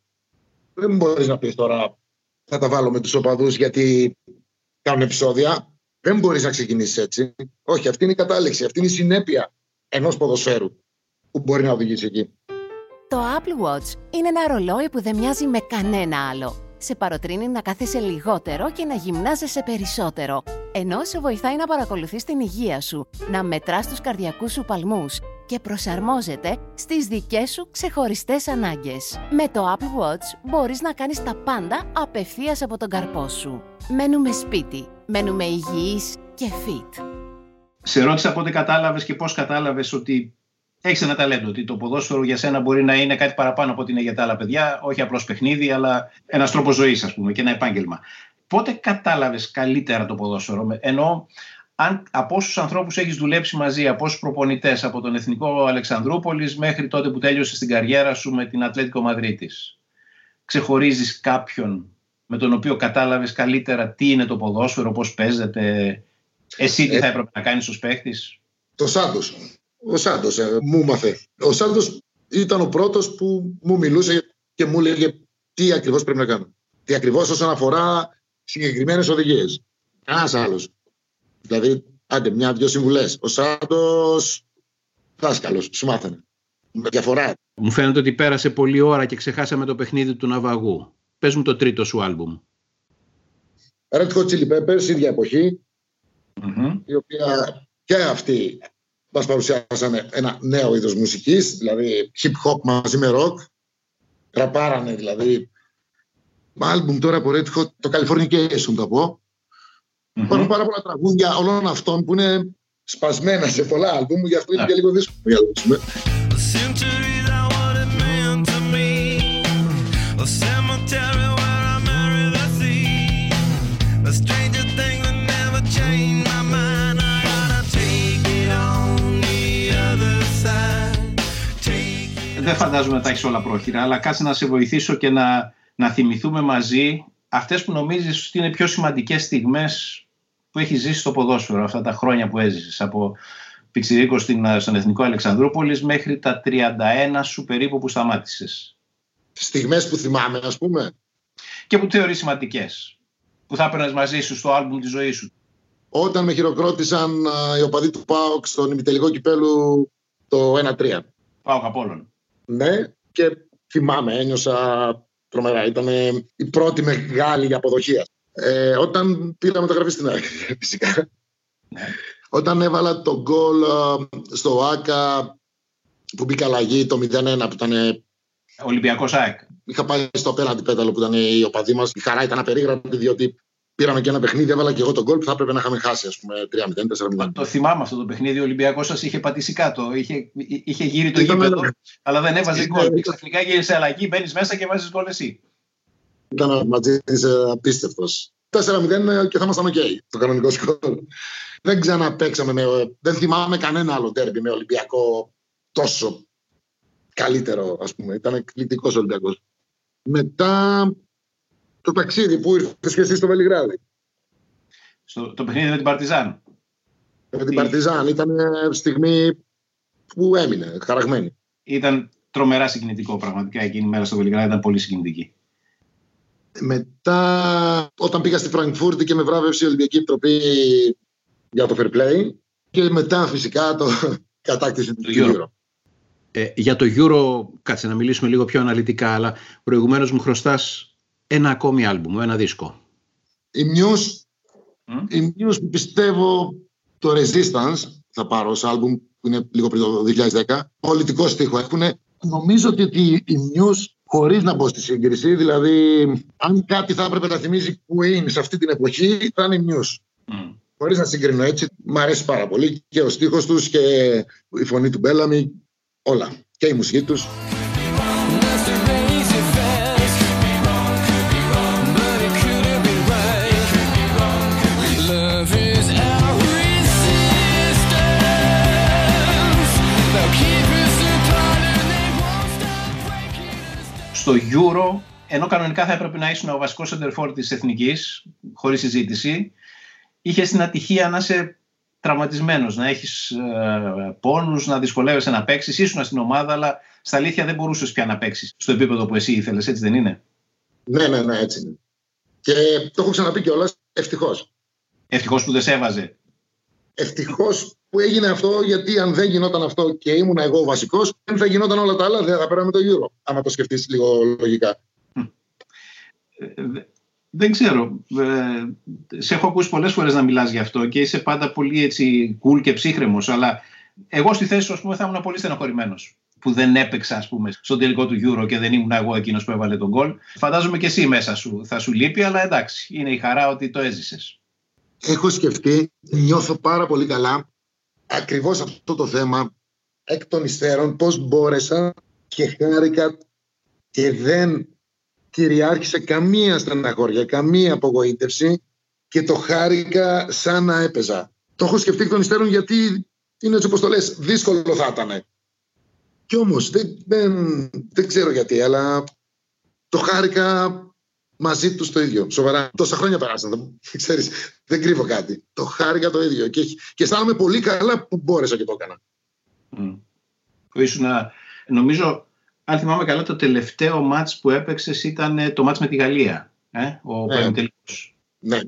Δεν μπορείς να πεις τώρα θα τα βάλω με τους οπαδούς γιατί κάνουν επεισόδια. Δεν μπορείς να ξεκινήσεις έτσι. Όχι, αυτή είναι η κατάληξη. Αυτή είναι η συνέπεια ενός ποδοσφαίρου που μπορεί να οδηγήσει εκεί. Το Apple Watch είναι ένα ρολόι που δεν μοιάζει με κανένα άλλο. Σε παροτρύνει να κάθεσαι λιγότερο και να γυμνάζεσαι περισσότερο, ενώ σε βοηθάει να παρακολουθείς την υγεία σου, να μετράς τους καρδιακούς σου παλμούς και προσαρμόζεται στις δικές σου ξεχωριστές ανάγκες. Με το Apple Watch μπορείς να κάνεις τα πάντα απευθείας από τον καρπό σου. Μένουμε σπίτι, μένουμε υγιείς και fit. Σε ρώτησα πότε κατάλαβες και πώς κατάλαβες ότι έχεις ένα ταλέντο. Ότι το ποδόσφαιρο για σένα μπορεί να είναι κάτι παραπάνω από ό,τι είναι για τα άλλα παιδιά. Όχι απλώς παιχνίδι, αλλά ένας τρόπος ζωής, ας πούμε, και ένα επάγγελμα. Πότε κατάλαβες καλύτερα το ποδόσφαιρο, ενώ αν από όσους ανθρώπους έχεις δουλέψει μαζί, από όσους προπονητές, από τον Εθνικό Αλεξανδρούπολης μέχρι τότε που τέλειωσες την καριέρα σου με την Ατλέτικο Μαδρίτης, ξεχωρίζεις κάποιον με τον οποίο κατάλαβες καλύτερα τι είναι το ποδόσφαιρο, πώς παίζεται, εσύ τι ε, θα έπρεπε να κάνεις ως παίχτης; Το Σάντο. Ο Σάντος ε, μου μάθε. Ο Σάντος ήταν ο πρώτος που μου μιλούσε και μου έλεγε τι ακριβώς πρέπει να κάνω. Τι ακριβώς όσον αφορά συγκεκριμένες οδηγίες. Κανένας άλλος. Δηλαδή, άντε, μια-δυο συμβουλές. Ο Σάντος δάσκαλος, σου μάθανε. Με διαφορά. Μου φαίνεται ότι πέρασε πολλή ώρα και ξεχάσαμε το παιχνίδι του Ναυαγού. Πες μου το τρίτο σου άλμπουμ. Red Hot Chili Peppers, ίδια η οποία και αυτή μας παρουσιάσανε ένα νέο είδος μουσικής, δηλαδή hip hop μαζί με rock. Τραπάρανε δηλαδή. Άλμπουμ τώρα από Red Hot, το Californication θα πω. Mm-hmm. Υπάρχουν πάρα πολλά τραγούδια όλων αυτών που είναι σπασμένα σε πολλά άλμπουμ, γι' αυτό είναι και λίγο δύσκολο να διαλέξουμε. Δεν φαντάζομαι να τα έχεις όλα πρόχειρα, αλλά κάτσε να σε βοηθήσω και να, να θυμηθούμε μαζί αυτές που νομίζεις ότι είναι πιο σημαντικές στιγμές που έχεις ζήσει στο ποδόσφαιρο αυτά τα χρόνια που έζησες από Πιξιρίκο στον Εθνικό Αλεξανδρούπολης μέχρι τα 31 σου περίπου που σταμάτησες. Στιγμές που θυμάμαι ας πούμε. Και που θεωρείς σημαντικές. Που θα έπαιρνες μαζί σου στο άλμπουμ της ζωής σου. Όταν με χειροκρότησαν οι οπαδοί του ΠΑΟΚ στον ημιτελικό κυπέλου το 1-3. ΠΑΟΚ Απόλλων. Ναι, και θυμάμαι, ένιωσα τρομερά. Ήταν η πρώτη μεγάλη αποδοχή. Ε, όταν πήρα μεταγραφή στην ΑΕΚ, [laughs] φυσικά. Ναι. Όταν έβαλα το γκολ στο ΆΚΑ που μπήκα αλλαγή το 0-1 που ήταν. Ολυμπιακός ΑΕΚ. Είχα πάει στο απέναντι πέταλο που ήταν η οπαδή μας. Η χαρά ήταν απερίγραπτη διότι πήραμε και ένα παιχνίδι, έβαλα και εγώ το γκολ που θα έπρεπε να είχαμε χάσει, ας πούμε, 3-0, 4-0. Το θυμάμαι αυτό το παιχνίδι. Ο Ολυμπιακός σας είχε πατήσει κάτω. Είχε, είχε γύρει το γήπεδο, αλλά δεν έβαζε γκολ. Και ξαφνικά γίνεσαι αλλαγή, μπαίνεις μέσα και βάζεις γκολ εσύ. Ήταν μαζί απίστευτος. 4-0 και θα ήμασταν οκ. το κανονικό σκορ. Δεν ξαναπαίξαμε με. Δεν θυμάμαι κανένα άλλο ντέρμπι με Ολυμπιακό τόσο καλύτερο, ας πούμε. Ήταν εκπληκτικός Ολυμπιακός. Μετά το ταξίδι που ήρθες και εσύ στο Βελιγράδι. Στο, το παιχνίδι με την Παρτιζάν. Με την Παρτιζάν. Ήταν στιγμή που έμεινε χαραγμένη. Ήταν τρομερά συγκινητικό πραγματικά εκείνη η μέρα στο Βελιγράδι. Ήταν πολύ συγκινητική. Μετά, όταν πήγα στη Φραγκφούρτη και με βράβευσε η Ολυμπιακή Επιτροπή για το Fair Play και μετά φυσικά το [laughs] κατάκτηση του Euro. Ε, για το Euro, κάτσε να μιλήσουμε λίγο πιο αναλυτικά, αλλά προηγουμένως μου χρωστάς ένα ακόμη άλμπουμ, ένα δίσκο. Η Muse, η Muse που πιστεύω το Resistance θα πάρω ως άλμπουμ που είναι λίγο πριν το 2010. Πολιτικό στίχο έχουν. Νομίζω ότι η Muse χωρίς να μπω στη σύγκριση, δηλαδή αν κάτι θα έπρεπε να θυμίζει Queen σε αυτή την εποχή θα είναι η Muse. Mm. Χωρίς να συγκρίνω έτσι, μου αρέσει πάρα πολύ και ο στίχος τους και η φωνή του Μπέλαμι, όλα. Και η μουσική τους. Στο Euro, ενώ κανονικά θα έπρεπε να ήσουν ο βασικός σεντερφόρ της εθνικής, χωρίς συζήτηση, είχες την ατυχία να είσαι τραυματισμένος, να έχεις ε, πόνους, να δυσκολεύεσαι να παίξεις. Ήσουν στην ομάδα, αλλά στα αλήθεια δεν μπορούσες πια να παίξεις στο επίπεδο που εσύ ήθελες, έτσι δεν είναι; Ναι, ναι, ναι, έτσι είναι. Και το έχω ξαναπεί κιόλας, ευτυχώς. Ευτυχώς που δεν σε έβαζε. Ευτυχώς που έγινε αυτό, γιατί αν δεν γινόταν αυτό και ήμουν εγώ ο βασικός, δεν θα γινόταν όλα τα άλλα, δεν θα πέραμε το Euro. Άμα το σκεφτείς λίγο λογικά. Ε, δεν ξέρω. Ε, σε έχω ακούσει πολλές φορές να μιλάς γι' αυτό και είσαι πάντα πολύ έτσι cool και ψύχρεμος, αλλά εγώ στη θέση σου ας πούμε, θα ήμουν πολύ στενοχωρημένος που δεν έπαιξα ας πούμε, στον τελικό του Euro και δεν ήμουν εγώ εκείνος που έβαλε τον γκολ. Φαντάζομαι και εσύ μέσα σου θα σου λείπει, αλλά εντάξει, είναι η χαρά ότι το έζησες. Έχω σκεφτεί, νιώθω πάρα πολύ καλά ακριβώς αυτό το θέμα εκ των υστέρων, πώς μπόρεσα και χάρηκα και δεν κυριάρχησε καμία στεναχώρια, καμία απογοήτευση και το χάρηκα σαν να έπαιζα. Το έχω σκεφτεί εκ των υστέρων γιατί είναι έτσι όπως το λες, δύσκολο θα ήταν. Κι όμως δεν, δεν, ξέρω γιατί, αλλά το χάρηκα μαζί τους το ίδιο. Σοβαρά. Τόσα χρόνια περάσαν. Δεν, [laughs] ξέρεις, δεν κρύβω κάτι. Το χάρηκα το ίδιο. Και, και αισθάνομαι πολύ καλά που μπόρεσα και το έκανα. Mm. Ήσουν, νομίζω, αν θυμάμαι καλά, το τελευταίο μάτς που έπαιξες ήταν το μάτς με τη Γαλλία. Ε; Ο ναι. ναι.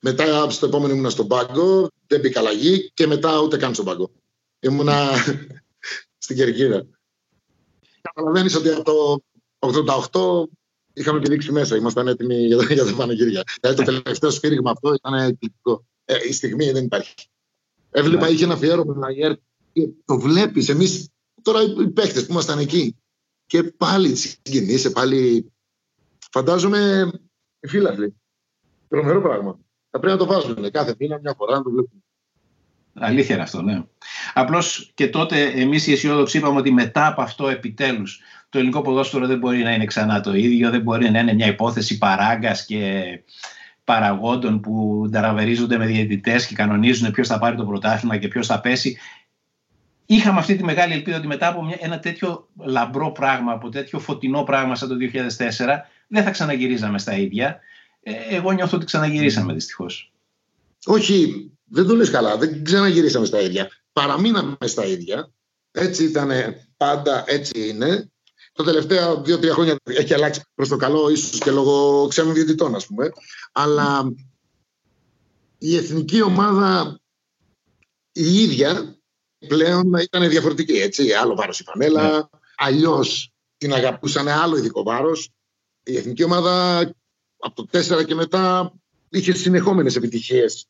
Μετά στο επόμενο ήμουνα στον πάγκο, δεν μπήκα αλλαγή και μετά ούτε καν στον πάγκο. Ήμουνα [laughs] στην Κερκίδα. Καταλαβαίνεις ότι από το 88 είχαμε επιδείξει μέσα. Ήμασταν έτοιμοι για, το, για τα πανηγύρια. Δηλαδή το τελευταίο σφύριγμα αυτό ήταν εκπληκτικό. Ε, η στιγμή δεν υπάρχει. Έβλεπα, ναι. είχε ένα αφιέρωμα με και το βλέπεις. Εμείς τώρα οι παίχτε που ήμασταν εκεί. Και πάλι συγκινείσαι, πάλι. Φαντάζομαι οι φίλαθλοι. Τρομερό πράγμα. Θα πρέπει να το βάζουν κάθε μήνα, μια φορά να το βλέπουν. Αλήθεια είναι αυτό, ναι. Απλώς και τότε εμείς οι αισιόδοξοι είπαμε ότι μετά από αυτό επιτέλους το ελληνικό ποδόσφαιρο δεν μπορεί να είναι ξανά το ίδιο, δεν μπορεί να είναι μια υπόθεση παράγκας και παραγόντων που νταραβερίζονται με διαιτητές και κανονίζουν ποιος θα πάρει το πρωτάθλημα και ποιος θα πέσει. Είχαμε αυτή τη μεγάλη ελπίδα ότι μετά από μια, ένα τέτοιο λαμπρό πράγμα, από τέτοιο φωτεινό πράγμα σαν το 2004, δεν θα ξαναγυρίζαμε στα ίδια. Ε, εγώ νιώθω ότι ξαναγυρίσαμε δυστυχώς. Όχι, δεν το λες καλά. Δεν ξαναγυρίσαμε στα ίδια. Παραμείναμε στα ίδια. Έτσι ήταν πάντα, έτσι είναι. Τα τελευταία δύο-τρία χρόνια έχει αλλάξει προς το καλό, ίσως και λόγω ξένων διαιτητών, ας πούμε. Αλλά η εθνική ομάδα η ίδια πλέον ήταν διαφορετική. Έτσι. Άλλο βάρος η φανέλα, ναι. αλλιώς την αγαπούσαν, άλλο ειδικό βάρος. Η εθνική ομάδα από το 4 και μετά είχε συνεχόμενες επιτυχίες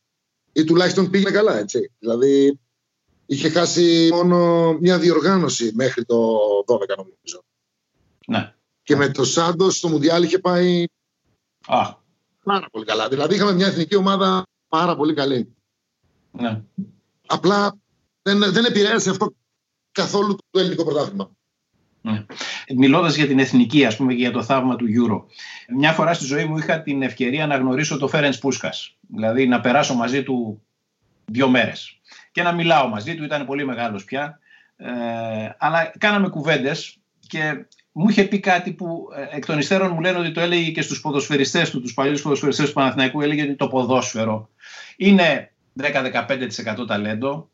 ή τουλάχιστον πήγαινε καλά, έτσι. Δηλαδή, είχε χάσει μόνο μια διοργάνωση μέχρι το 12, νομίζω. Ναι. Και με το Σάντος στο Μουντιάλ είχε πάει Α. πάρα πολύ καλά. Δηλαδή, είχαμε μια εθνική ομάδα πάρα πολύ καλή. Ναι. Απλά δεν, δεν επηρέασε αυτό καθόλου το ελληνικό πρωτάθλημα. Ναι. Μιλώντας για την εθνική, ας πούμε, και για το θαύμα του Euro. Μια φορά στη ζωή μου είχα την ευκαιρία να γνωρίσω το Φέρεντς Πούσκας. Δηλαδή να περάσω μαζί του δύο μέρες. Και να μιλάω μαζί του, ήταν πολύ μεγάλος πια. Ε, αλλά κάναμε κουβέντες και μου είχε πει κάτι που ε, εκ των υστέρων μου λένε ότι το έλεγε και στους ποδοσφαιριστές του, τους παλιούς ποδοσφαιριστές του Παναθηναϊκού, έλεγε ότι το ποδόσφαιρο είναι 10-15% ταλέντο,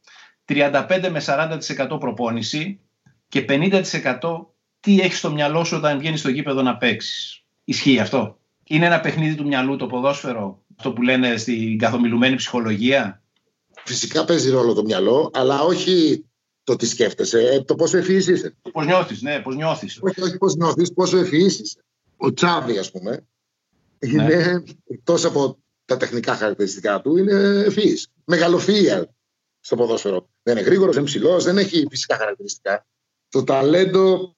35 με 40% προπόνηση και 50% τι έχεις στο μυαλό σου όταν βγαίνεις στο γήπεδο να παίξεις. Ισχύει αυτό; Είναι ένα παιχνίδι του μυαλού το ποδόσφαιρο, αυτό που λένε στην καθομιλουμένη ψυχολογία; Φυσικά παίζει ρόλο το μυαλό, αλλά όχι το τι σκέφτεσαι, ε, το πόσο ευφυής είσαι. Πώς νιώθεις, ναι, πώς νιώθεις. Όχι, όχι πώς νιώθεις, πόσο ευφυής είσαι. Ο Τσάβη, ας πούμε, ναι. είναι εκτός από τα τεχνικά χαρακτηριστικά του, είναι ευφυής. Μεγαλοφυα στο ποδόσφαιρο. Δεν είναι γρήγορος, δεν είναι ψηλός, δεν έχει φυσικά χαρακτηριστικά το ταλέντο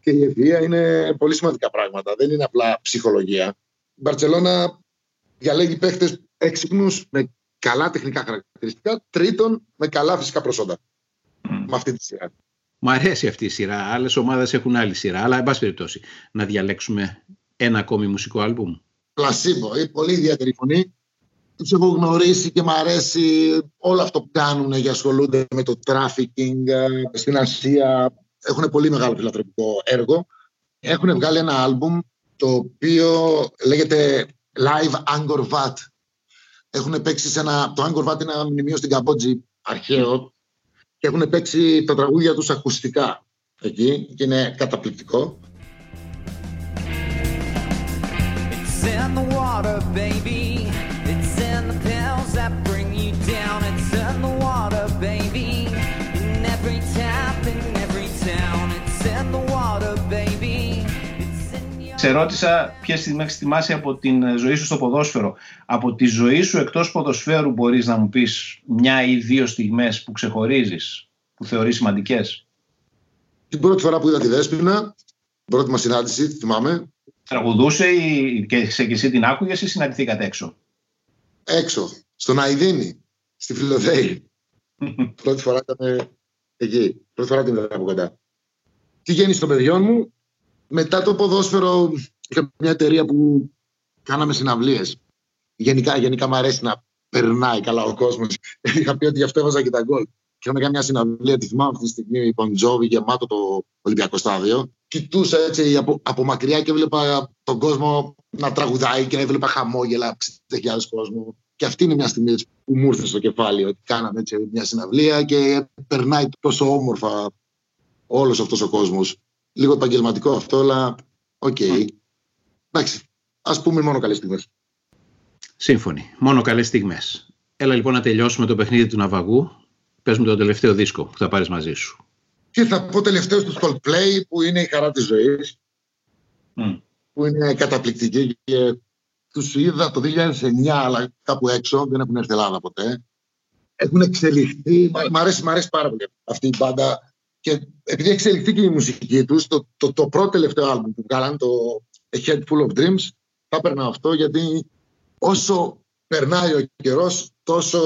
και η ευφυΐα είναι πολύ σημαντικά πράγματα. Δεν είναι απλά ψυχολογία. Η Μπαρτσελώνα διαλέγει παίχτες έξυπνους με καλά τεχνικά χαρακτηριστικά, τρίτον με καλά φυσικά προσόντα. Mm. Με αυτή τη σειρά. Μου αρέσει αυτή η σειρά. Άλλες ομάδες έχουν άλλη σειρά. Αλλά, εν πάση περιπτώσει, να διαλέξουμε ένα ακόμη μουσικό άλμπουμ. Πλασίμπο. Η πολύ ιδιαίτερη φωνή. Τους έχω γνωρίσει και μου αρέσει όλο αυτό που κάνουν για ασχολούνται με το τράφικινγκ στην Ασία, έχουν πολύ μεγάλο φιλανθρωπικό έργο. Έχουν βγάλει ένα άλμπουμ το οποίο λέγεται Live Angkor Wat. Έχουν παίξει σε ένα... Το Angkor Wat είναι ένα μνημείο στην Καμπότζη αρχαίο και έχουν παίξει τα τραγούδια τους ακουστικά εκεί και είναι καταπληκτικό. It's in the water, baby. Σε ρώτησα ποιες στιγμέ θυμάσαι από την ζωή σου στο ποδόσφαιρο. Από τη ζωή σου εκτός ποδοσφαίρου μπορείς να μου πεις μια ή δύο στιγμές που ξεχωρίζεις, που θεωρείς σημαντικές; Την πρώτη φορά που είδα τη Δέσποινα, πρώτη μας συνάντηση, θυμάμαι. Τραγουδούσε ή και σε και εσύ την άκουγες ή συναντηθήκατε έξω; Έξω, στον Αϊδίνη, στη Φιλοδέη. [laughs] πρώτη φορά ήταν εκεί. Πρώτη φορά την είδα από κοντά. Τι γέννησε των παιδιών μου, μετά το ποδόσφαιρο είχα μια εταιρεία που κάναμε συναυλίες. Γενικά, γενικά μου αρέσει να περνάει καλά ο κόσμος. [laughs] Είχα πει ότι γι' αυτό έβαζα και τα γκολ. Και είχαμε κάνει μια συναυλία, τη θυμάμαι αυτή τη στιγμή, Ποντζόβι, γεμάτο το Ολυμπιακό στάδιο. Κοιτούσα έτσι από, από μακριά και έβλεπα τον κόσμο να τραγουδάει και έβλεπα χαμόγελα, 60.000 κόσμο. Και αυτή είναι μια στιγμή που μου ήρθε στο κεφάλι ότι κάναμε έτσι μια συναυλία και περνάει τόσο όμορφα όλος αυτός ο κόσμος λίγο επαγγελματικό αυτό, αλλά ok. Okay. Εντάξει, ας πούμε μόνο καλές στιγμές. Σύμφωνοι. Μόνο καλές στιγμές. Έλα λοιπόν να τελειώσουμε το παιχνίδι του Ναυαγού. Πες μου το τελευταίο δίσκο που θα πάρεις μαζί σου. Και θα πω τελευταίο του Coldplay που είναι η χαρά της ζωής. Που είναι καταπληκτική και τους είδα το 2009 αλλά κάπου έξω, δεν έχουν έρθει Ελλάδα ποτέ. Έχουν εξελιχθεί, μ' αρέσει, μ αρέσει πάρα πολύ αυτή η μπάντα και επειδή εξελιχθεί και η μουσική τους, το, το, το πρώτο τελευταίο άλμπουμ που βγάλαν, το A Head Full of Dreams, θα έπαιρνα αυτό γιατί όσο περνάει ο καιρός, τόσο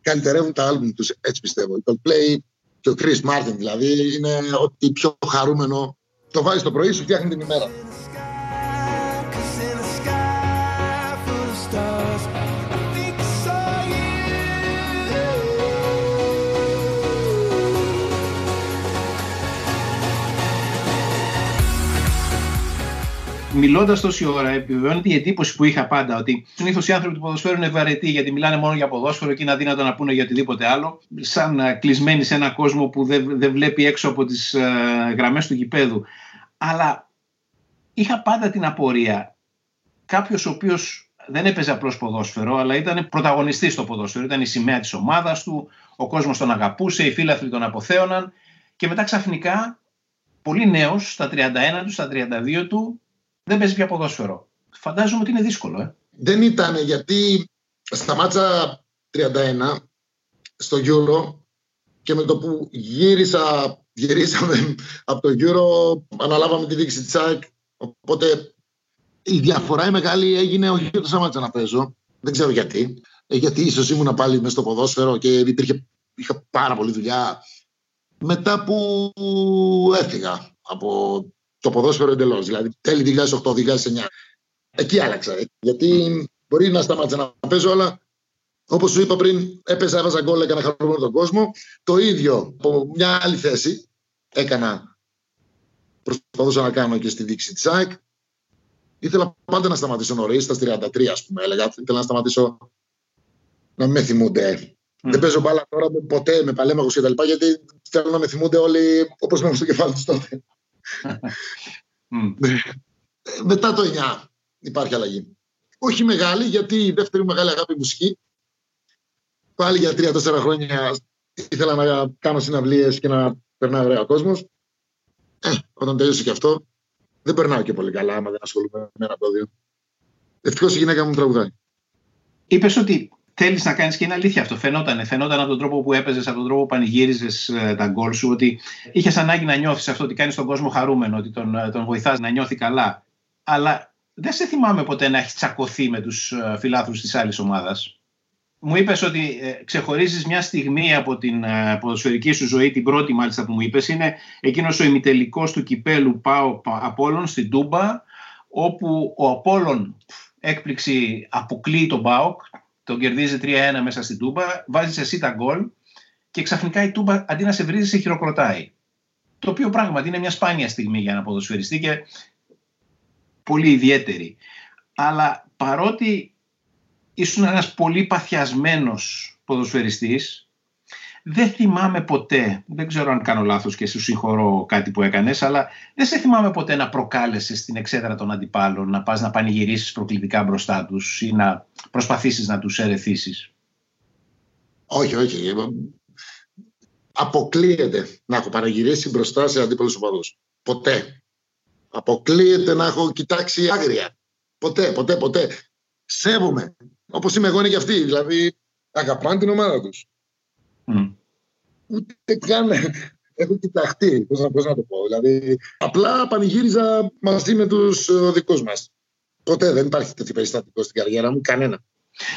καλυτερεύουν τα άλμπουμ τους, έτσι πιστεύω. Το Play και ο Chris Martin δηλαδή είναι ότι πιο χαρούμενο το βάζει το πρωί σου φτιάχνει την ημέρα. Μιλώντας τόση ώρα, επιβεβαιώνεται η εντύπωση που είχα πάντα ότι συνήθως οι άνθρωποι του ποδοσφαίρου είναι βαρετοί γιατί μιλάνε μόνο για ποδόσφαιρο και είναι αδύνατο να πούνε για οτιδήποτε άλλο. Σαν uh, κλεισμένοι σε ένα κόσμο που δεν, δεν βλέπει έξω από τις uh, ε, γραμμές του γηπέδου. Αλλά είχα πάντα την απορία. Κάποιος ο οποίος δεν έπαιζε απλώς ποδόσφαιρο, αλλά ήταν πρωταγωνιστής στο ποδόσφαιρο. Ήταν η σημαία της ομάδας του, ο κόσμος τον αγαπούσε, οι φίλαθλοι τον αποθέωναν. Και μετά ξαφνικά, πολύ νέος, στα 31 του, στα 32 του, δεν παίζει πια ποδόσφαιρο. Φαντάζομαι ότι είναι δύσκολο, ε. Δεν ήταν γιατί σταμάτησα 31 στο Euro και με το που γύρισα, γυρίσαμε από το Euro, αναλάβαμε τη δίκηση της ΑΕΚ, οπότε η διαφορά η μεγάλη έγινε όχι ότι σταμάτησα να παίζω, δεν ξέρω γιατί, ε, γιατί ίσως ήμουν πάλι μέσα στο ποδόσφαιρο και υπήρχε, είχα πάρα πολλή δουλειά μετά που έφυγα από το ποδόσφαιρο εντελώς. Δηλαδή τέλη 2008-2009. Εκεί άλλαξα. Γιατί μπορεί να σταμάτησα να παίζω, αλλά όπως σου είπα πριν, έπαιζα, έβαζα γκολ, έκανα χαρούμενο τον κόσμο. Το ίδιο από μια άλλη θέση έκανα. Προσπαθούσα να κάνω και στη δίκηση της ΑΕΚ. Ήθελα πάντα να σταματήσω νωρί, στα 33 ας πούμε. Έλεγα, ήθελα να σταματήσω να με θυμούνται. Mm. Δεν παίζω μπάλα τώρα ποτέ με παλέμαχου και τα λοιπά, γιατί θέλω να με θυμούνται όλοι όπως μένουν στο κεφάλι τους τότε. [laughs] Ναι. Μετά το 9 υπάρχει αλλαγή. Όχι μεγάλη, γιατί η δεύτερη μεγάλη αγάπη μουσική. Πάλι για τρία-τέσσερα χρόνια ήθελα να κάνω συναυλίες και να περνάει ωραία ο κόσμος. Ε, όταν τελείωσε και αυτό, δεν περνάω και πολύ καλά άμα δεν ασχολούμαι με ένα πόδιο. Ευτυχώς η γυναίκα μου τραγουδάει. Είπες ότι θέλεις να κάνεις και είναι αλήθεια αυτό. Φαινόταν, φαινόταν από τον τρόπο που έπαιζες, από τον τρόπο που πανηγύριζες ε, τα γκολ σου, ότι είχες ανάγκη να νιώθεις αυτό, ότι κάνεις τον κόσμο χαρούμενο, ότι τον, ε, τον βοηθάς να νιώθει καλά. Αλλά δεν σε θυμάμαι ποτέ να έχεις τσακωθεί με τους ε, φιλάθλους της άλλης ομάδας. Μου είπες ότι ξεχωρίζεις μια στιγμή από την ποδοσφαιρική σου ζωή, την πρώτη μάλιστα που μου είπες, είναι εκείνος ο ημιτελικός του κυπέλου Πάο Απόλων στην Τούμπα, όπου ο Απόλων έκπληξη αποκλείει τον Πάοκ, τον κερδίζει 3-1 μέσα στην Τούμπα, βάζεις εσύ τα γκολ και ξαφνικά η Τούμπα αντί να σε βρίζει, σε χειροκροτάει. το οποίο πράγματι είναι μια σπάνια στιγμή για ένα ποδοσφαιριστή και πολύ ιδιαίτερη. Αλλά παρότι ήσουν ένας πολύ παθιασμένος ποδοσφαιριστής, δεν θυμάμαι ποτέ, δεν ξέρω αν κάνω λάθος και σου συγχωρώ κάτι που έκανες, αλλά δεν σε θυμάμαι ποτέ να προκάλεσες στην εξέδρα των αντιπάλων, να πας να πανηγυρίσεις προκλητικά μπροστά τους ή να προσπαθήσεις να τους ερεθίσεις. Όχι, όχι. Αποκλείεται να έχω πανηγυρίσει μπροστά σε αντίπαλους οπαδούς. Ποτέ. Αποκλείεται να έχω κοιτάξει άγρια. Ποτέ, ποτέ, ποτέ. Σέβομαι. Όπως είμαι εγώ είναι και αυτοί. Δηλαδή αγαπάνε την ομάδα τους. Mm. Ούτε καν έχω κοιταχτεί, πώς να, πώς να το πω. Δηλαδή, απλά πανηγύριζα μαζί με τους ε, δικούς μας. Ποτέ δεν υπάρχει τέτοιο περιστατικό στην καριέρα μου, κανένα.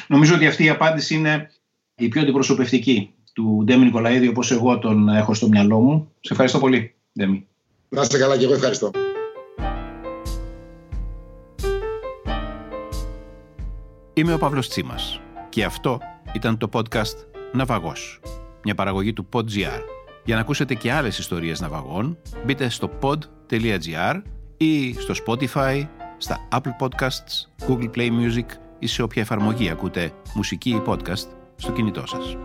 Νομίζω ότι αυτή η απάντηση είναι η πιο αντιπροσωπευτική του Ντέμι Νικολαίδη όπως εγώ τον έχω στο μυαλό μου. Σε ευχαριστώ πολύ, Ντέμι. Να είστε καλά και εγώ ευχαριστώ. Είμαι ο Παύλος Τσίμας και αυτό ήταν το podcast «Ναυαγός», μια παραγωγή του PodGR. Για να ακούσετε και άλλες ιστορίες ναυαγών, μπείτε στο pod.gr ή στο Spotify, στα Apple Podcasts, Google Play Music ή σε όποια εφαρμογή ακούτε μουσική ή podcast στο κινητό σας.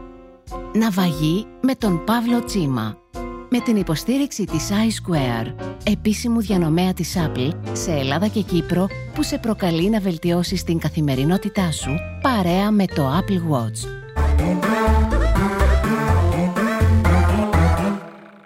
Ναυαγή με τον Παύλο Τσίμα. Με την υποστήριξη της iSquare, επίσημου διανομέα της Apple σε Ελλάδα και Κύπρο που σε προκαλεί να βελτιώσεις την καθημερινότητά σου παρέα με το Apple Watch.